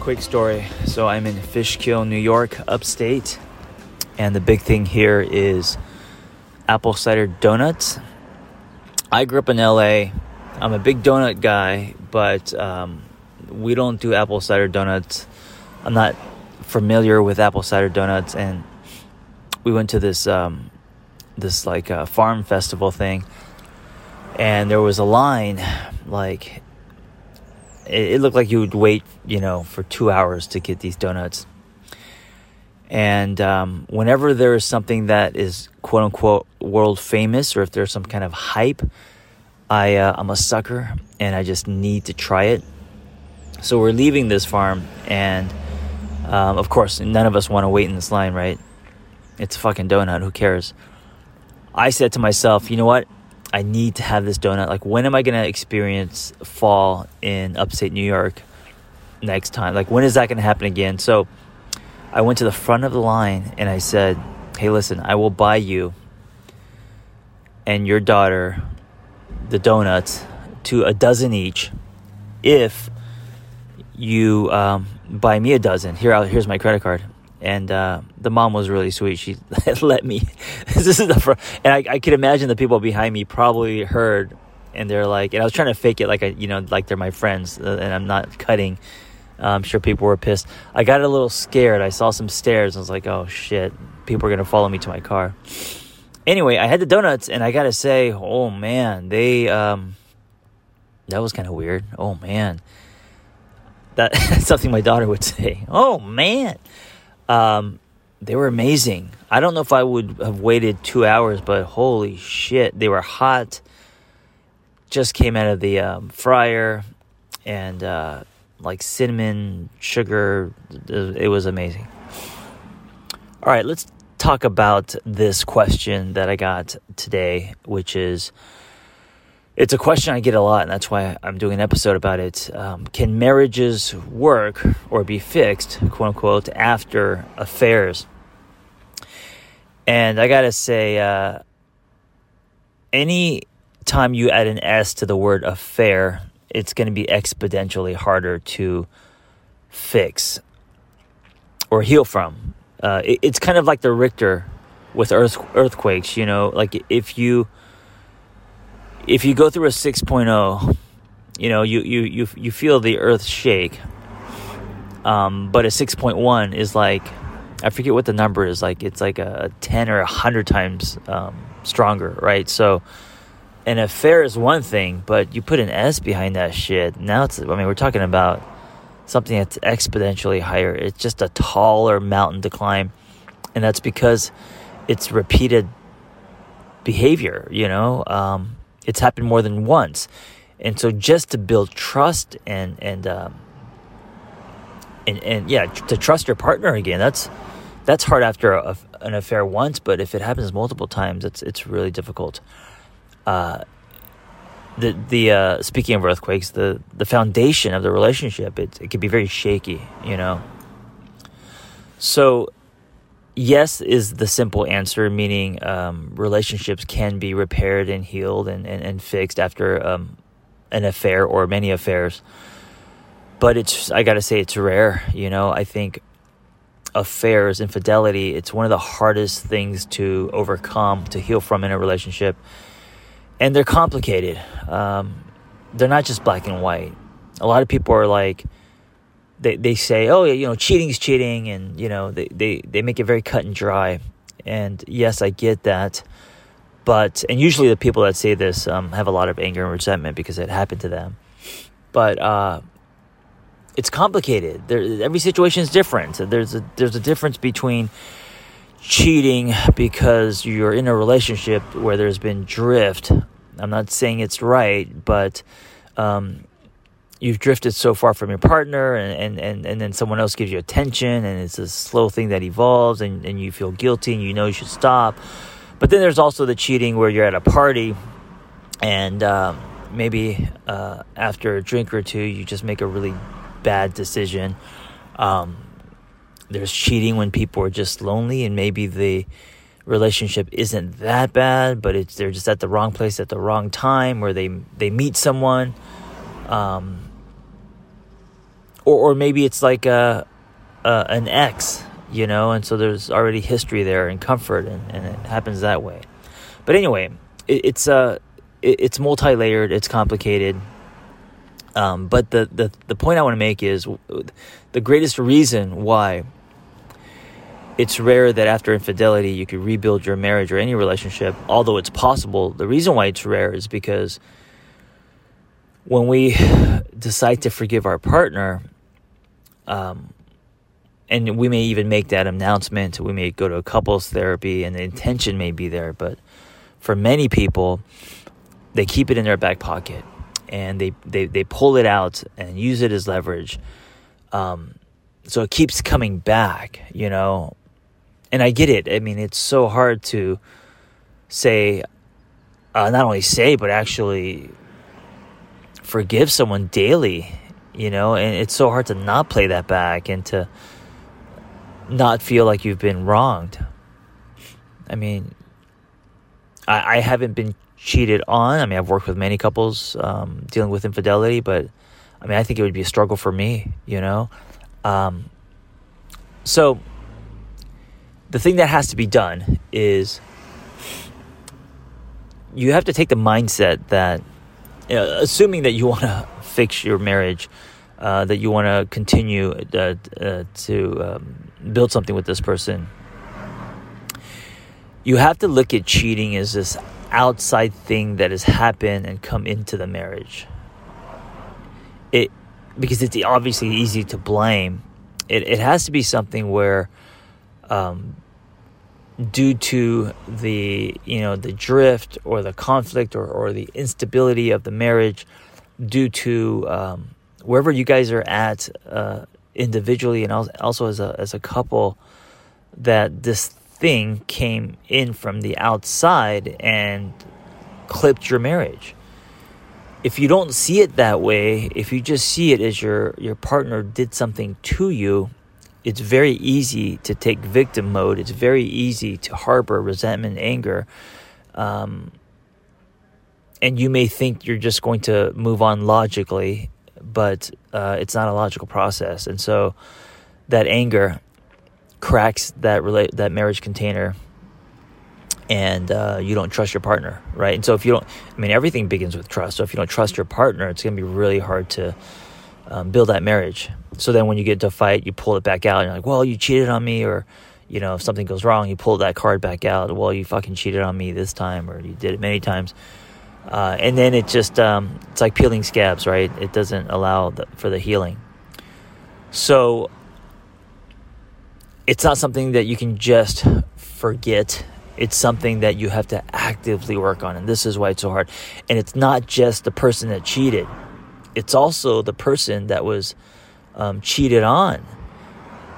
quick story. So I'm in Fishkill, New York, upstate, and the big thing here is apple cider donuts. I grew up in LA. I'm a big donut guy, but um, we don't do apple cider donuts. I'm not familiar with apple cider donuts, and we went to this um, this like uh, farm festival thing, and there was a line like it, it looked like you would wait, you know, for two hours to get these donuts. And um, whenever there is something that is quote unquote world famous, or if there's some kind of hype, I uh, I'm a sucker and I just need to try it. So we're leaving this farm, and um, of course, none of us want to wait in this line, right? It's a fucking donut. Who cares? I said to myself, you know what? I need to have this donut. Like, when am I going to experience fall in upstate New York next time? Like, when is that going to happen again? So, I went to the front of the line and I said, Hey, listen, I will buy you and your daughter the donuts to a dozen each if you um, buy me a dozen. Here, here's my credit card and uh, the mom was really sweet. She let me. this is the front, and I, I could imagine the people behind me probably heard, and they're like, and I was trying to fake it like I, you know, like they're my friends, uh, and I'm not cutting. I'm sure people were pissed. I got a little scared. I saw some stairs. I was like, oh shit, people are gonna follow me to my car. Anyway, I had the donuts, and I gotta say, oh man, they um, that was kind of weird. Oh man, that, that's something my daughter would say. Oh man. Um, they were amazing. I don't know if I would have waited two hours, but holy shit, they were hot. Just came out of the um, fryer, and uh, like cinnamon, sugar. It was amazing. All right, let's talk about this question that I got today, which is it's a question I get a lot, and that's why I'm doing an episode about it. Um, can marriages work or be fixed, quote unquote, after affairs? And I gotta say, uh, any time you add an S to the word affair, it's to be exponentially harder to fix or heal from. Uh, it, it's kind of like the Richter with earth, earthquakes, you know, like if you if you go through a 6.0, you know, you, you, you, you feel the earth shake. Um, but a 6.1 is like, I forget what the number is, like, it's like a 10 or 100 times um, stronger, right? So, an affair is one thing, but you put an S behind that shit. Now it's, I mean, we're talking about something that's exponentially higher. It's just a taller mountain to climb. And that's because it's repeated behavior. You know, um, it's happened more than once, and so just to build trust and and um, and and yeah, to trust your partner again. That's that's hard after a, an affair once, but if it happens multiple times, it's it's really difficult. Uh, the the uh, speaking of earthquakes, the the foundation of the relationship it it can be very shaky, you know. So, yes is the simple answer, meaning um, relationships can be repaired and healed and and, and fixed after um, an affair or many affairs. But it's I gotta say it's rare, you know. I think affairs, infidelity, it's one of the hardest things to overcome, to heal from in a relationship. And they're complicated. Um, they're not just black and white. A lot of people are like, they, they say, oh, you know, cheating is cheating. And, you know, they, they, they make it very cut and dry. And yes, I get that. But, and usually the people that say this um, have a lot of anger and resentment because it happened to them. But, uh, it's complicated. There, every situation is different. There's a there's a difference between cheating because you're in a relationship where there's been drift. I'm not saying it's right, but um, you've drifted so far from your partner, and, and, and, and then someone else gives you attention, and it's a slow thing that evolves, and, and you feel guilty, and you know you should stop. But then there's also the cheating where you're at a party, and um, maybe uh, after a drink or two, you just make a really bad decision. Um, there's cheating when people are just lonely and maybe the relationship isn't that bad, but it's they're just at the wrong place at the wrong time, where they they meet someone, um, or or maybe it's like a, a, an ex, you know, and so there's already history there and comfort, and, and it happens that way. But anyway, it, it's uh, it, it's multi layered, it's complicated. Um, but the, the, the point I want to make is the greatest reason why it's rare that after infidelity you could rebuild your marriage or any relationship, although it's possible. The reason why it's rare is because when we decide to forgive our partner, um, and we may even make that announcement, we may go to a couples therapy, and the intention may be there, but for many people, they keep it in their back pocket and they, they, they pull it out and use it as leverage. Um, so it keeps coming back, you know. And I get it. I mean, it's so hard to say, uh, not only say, but actually forgive someone daily, you know. And it's so hard to not play that back and to not feel like you've been wronged. I mean, I, I haven't been cheated on. I mean, I've worked with many couples um, dealing with infidelity, but I mean, I think it would be a struggle for me, you know? Um, so, the thing that has to be done is you have to take the mindset that, you know, assuming that you want to fix your marriage, uh, that you want to continue uh, uh, to um, build something with this person, you have to look at cheating as this outside thing that has happened and come into the marriage. It because it's obviously easy to blame. It it has to be something where, um, due to the you know the drift or the conflict or or the instability of the marriage, due to um, wherever you guys are at uh, individually and also as a as a couple, that this thing came in from the outside and clipped your marriage. If you don't see it that way, if you just see it as your, your partner did something to you, it's very easy to take victim mode. It's very easy to harbor resentment, anger. Um, and you may think you're just going to move on logically, but uh, it's not a logical process. And so that anger cracks that relate that marriage container and uh, you don't trust your partner right? And so if you don't i mean everything begins with trust. So if you don't trust your partner it's going to be really hard to um, build that marriage. So then when you get into a fight you pull it back out and you're like well you cheated on me or you know if something goes wrong you pull that card back out. Well you fucking cheated on me this time or you did it many times uh, and then it just um, it's like peeling scabs right it doesn't allow the, for the healing so it's not something that you can just forget. It's something that you have to actively work on. And this is why it's so hard. And it's not just the person that cheated, it's also the person that was um, cheated on.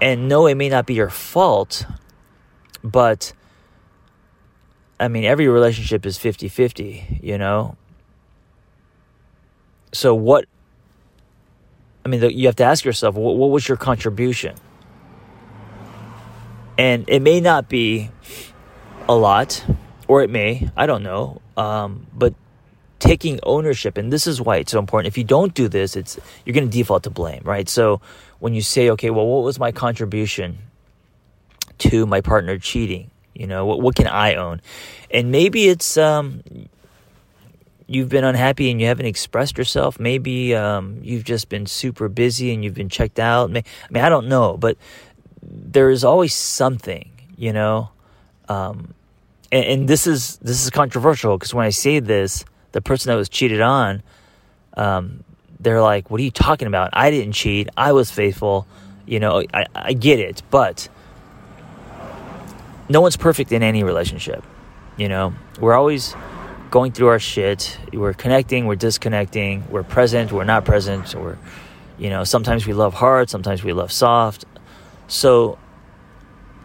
And no, it may not be your fault, but I mean, every relationship is 50 50, you know? So, what, I mean, you have to ask yourself, what, what was your contribution? And it may not be a lot, or it may, I don't know. Um, but taking ownership, and this is why it's so important. If you don't do this, it's you're going to default to blame, right? So when you say, okay, well, what was my contribution to my partner cheating? You know, what, what can I own? And maybe it's um, you've been unhappy and you haven't expressed yourself. Maybe um, you've just been super busy and you've been checked out. I mean, I don't know, but there is always something, you know. Um, and, and, this is this is controversial because when I say this, the person that was cheated on, um, they're like, "What are you talking about? I didn't cheat. I was faithful." You know, I, I get it, but no one's perfect in any relationship. You know, we're always going through our shit. We're connecting, we're disconnecting, we're present, we're not present, we're, you know, sometimes we love hard, sometimes we love soft. So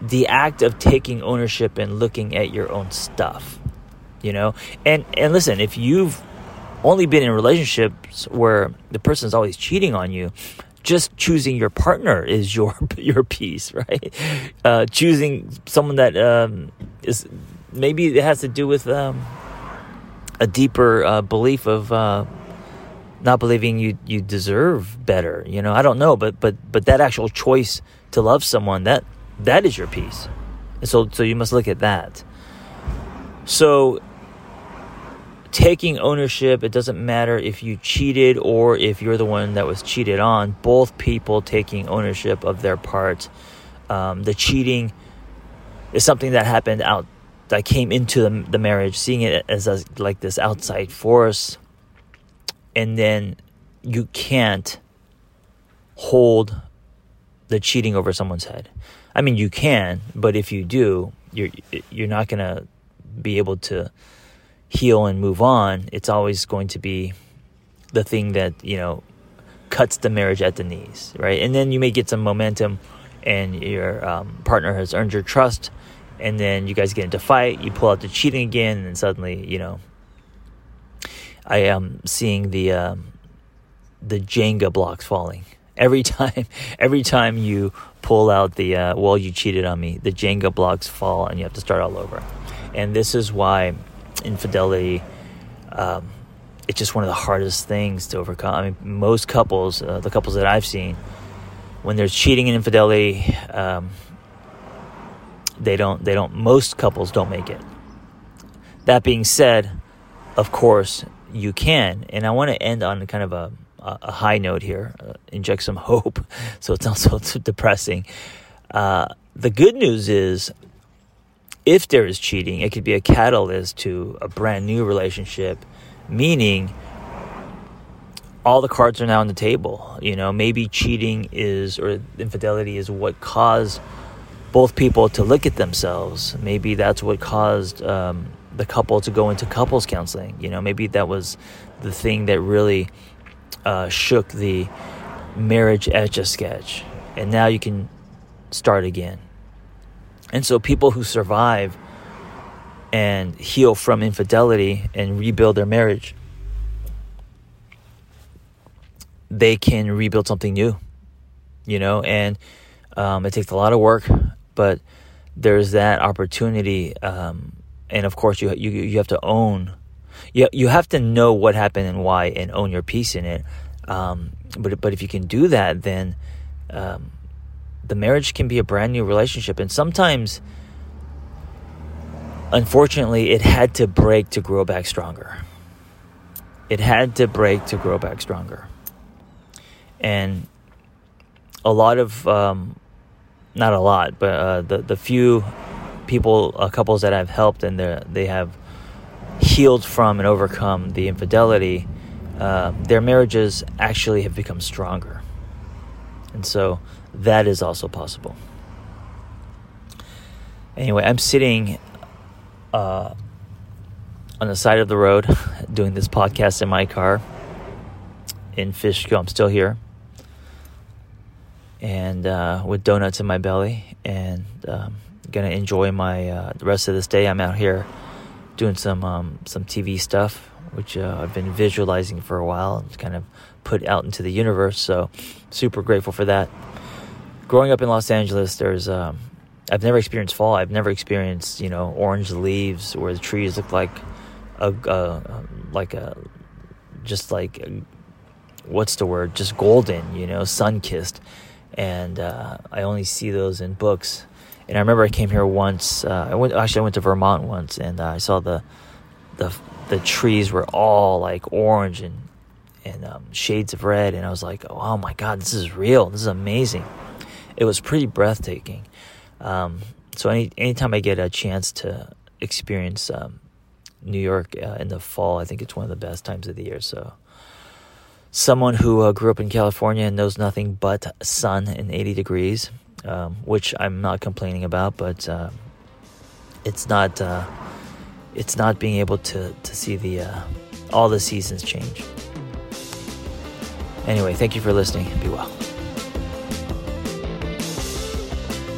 the act of taking ownership and looking at your own stuff, you know, and, and listen, if you've only been in relationships where the person's always cheating on you, just choosing your partner is your your piece, right? Uh, choosing someone that um, is maybe it has to do with um, a deeper uh, belief of uh, not believing you you deserve better. You know, I don't know, but but but that actual choice to love someone that that is your piece. And so so you must look at that. So taking ownership, it doesn't matter if you cheated or if you're the one that was cheated on, both people taking ownership of their part. Um, the cheating is something that happened out, that came into the, the marriage, seeing it as a, like this outside force. And then you can't hold the cheating over someone's head. I mean, you can, but if you do, you're you're not gonna be able to heal and move on, it's always going to be the thing that, you know, cuts the marriage at the knees, right? And then you may get some momentum and your um, partner has earned your trust and then you guys get into fight, you pull out the cheating again and suddenly, you know, I am seeing the um, the Jenga blocks falling every time. Every time you pull out the uh, well, you cheated on me. The Jenga blocks fall, and you have to start all over. And this is why infidelity. Um, it's just one of the hardest things to overcome. I mean, most couples, uh, the couples that I've seen, when there's cheating and infidelity, um, they don't. They don't. Most couples don't make it. That being said, of course you can, and I want to end on kind of a, a high note here, uh, inject some hope, so it's not so depressing. Uh, the good news is if there is cheating, it could be a catalyst to a brand new relationship, meaning all the cards are now on the table. You know, maybe cheating is or infidelity is what caused both people to look at themselves. Maybe that's what caused um, the couple to go into couples counseling. You know, maybe that was the thing that really uh, shook the marriage etch a sketch. And now you can start again. And so people who survive and heal from infidelity and rebuild their marriage, they can rebuild something new, you know, and um, it takes a lot of work, but there's that opportunity. Um, and of course, you, you, you have to own, you, you have to know what happened and why and own your piece in it. Um, but, but if you can do that, then, um, the marriage can be a brand new relationship. And sometimes, unfortunately, it had to break to grow back stronger. It had to break to grow back stronger. And a lot of, um, not a lot, but uh, the, the few people, uh, couples that I've helped and they have healed from and overcome the infidelity, uh, their marriages actually have become stronger. And so that is also possible. Anyway, I'm sitting uh, on the side of the road doing this podcast in my car in Fishkill. I'm still here. And uh, with donuts in my belly, and um, gonna enjoy my uh, the rest of this day. I'm out here doing some um, some TV stuff, which uh, I've been visualizing for a while. It's kind of put out into the universe. So super grateful for that. Growing up in Los Angeles, there's um, I've never experienced fall. I've never experienced you know orange leaves where the trees look like a, a like a just like a, what's the word? Just golden, you know, sun kissed. And uh, I only see those in books. And I remember I came here once. Uh, I went actually I went to Vermont once, and uh, I saw the the the trees were all like orange and and um, shades of red, and I was like, oh my god, this is real. This is amazing. It was pretty breathtaking. Um, so any anytime I get a chance to experience um, New York uh, in the fall, I think it's one of the best times of the year. So, someone who uh, grew up in California and knows nothing but sun and 80 degrees, um, which I'm not complaining about, but uh, it's not uh, it's not being able to to see the uh, all the seasons change. Anyway, thank you for listening. Be well.